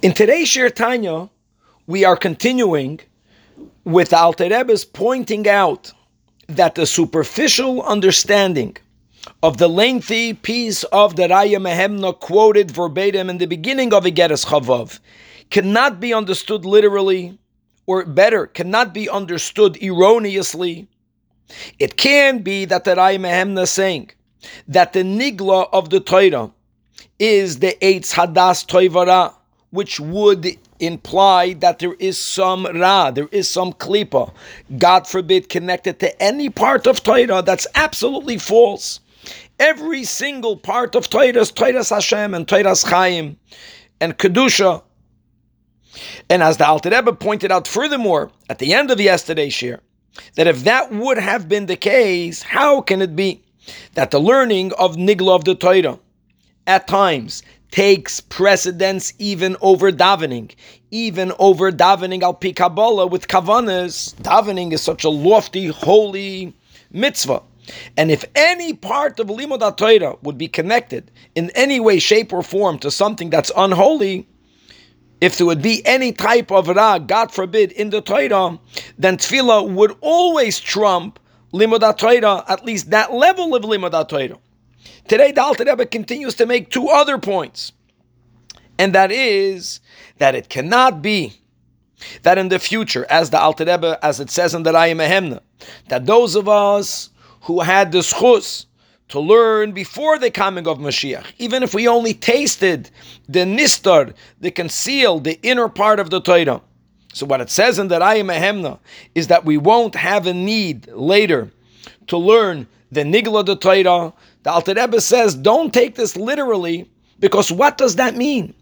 In today's Shiur Tanya, we are continuing with Alter Rebbe's pointing out that the superficial understanding of the lengthy piece of the Raya Mehemna quoted verbatim in the beginning of Igeres Chof Vav cannot be understood literally, or better, cannot be understood erroneously. It can be that the Raya Mehemna saying that the Nigla of the Torah is the Eitz Hadas Toivara, which would imply that there is some Ra, there is some Klipa, God forbid, connected to any part of Torah. That's absolutely false. Every single part of Torah Torah's Hashem and Torah's Chaim and Kedusha. And as the Alter Rebbe pointed out furthermore at the end of yesterday's year, that if that would have been the case, how can it be that the learning of Nigla of the Torah at times takes precedence even over davening, even over davening al pi Kabbalah with kavanas. Davening is such a lofty, holy mitzvah. And if any part of Limud Torah would be connected in any way, shape, or form to something that's unholy, if there would be any type of ra, God forbid, in the Torah, then tefillah would always trump Limud Torah, at least that level of Limud Torah. Today, the Alter Rebbe continues to make two other points, and that is that it cannot be that in the future, as the Alter Rebbe, as it says in the Raya Mehemna, that those of us who had the zchus to learn before the coming of Mashiach, even if we only tasted the nistar, the concealed, the inner part of the Torah. So what it says in the Raya Mehemna is that we won't have a need later to learn the Nigla the Torah, the Alter Rebbe says, don't take this literally, because what does that mean?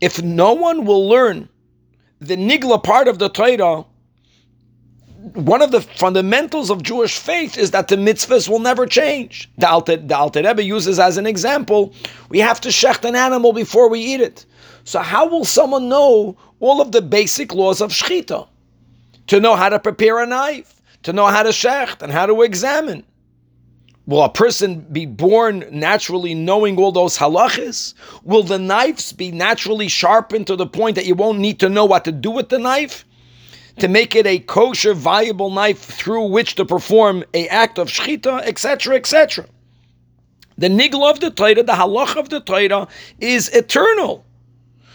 If no one will learn the Nigla part of the Torah, one of the fundamentals of Jewish faith is that the mitzvahs will never change. The Alter, the Alter Rebbe uses as an example, we have to shecht an animal before we eat it. So how will someone know all of the basic laws of shechita? To know how to prepare a knife, to know how to shecht and how to examine. Will a person be born naturally knowing all those halachas? Will the knives be naturally sharpened to the point that you won't need to know what to do with the knife? To make it a kosher, viable knife through which to perform a act of shchita, etc., etc. The nigla of the Torah, the halach of the Torah, is eternal.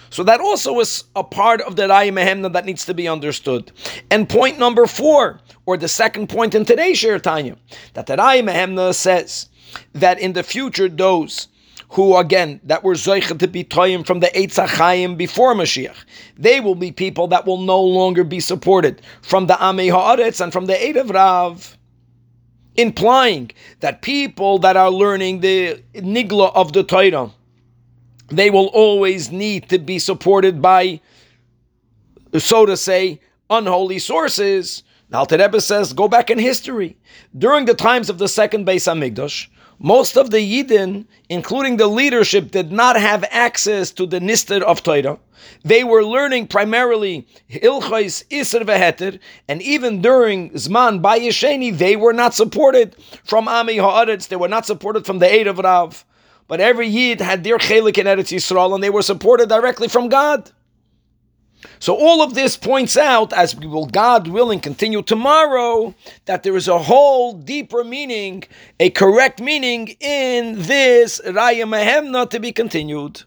So that also is a part of the Raya Mehemna that needs to be understood. And point number four, or the second point in today's Shiur Tanya, that the Raya Mehemna says that in the future those who again that were zoichet to be toyim from the Eitz Chaim before Mashiach, they will be people that will no longer be supported from the Amei Haaretz and from the Eirev Rav implying that people that are learning the nigla of the Torah they will always need to be supported by, so to say, unholy sources. The Alter Rebbe says, go back in history. During the times of the second Beis Hamikdash, most of the Yidden, including the leadership, did not have access to the Nister of Torah. They were learning primarily Ilchais, Isser Veheter, and even during Zman Bayesheni, they were not supported from Ami Haaretz, they were not supported from the Eirev Rav. But every Yid had their chelik in Eretz Yisrael, and they were supported directly from God. So all of this points out, as we will, God willing, continue tomorrow, that there is a whole deeper meaning, a correct meaning in this Raya Mehemna to be continued.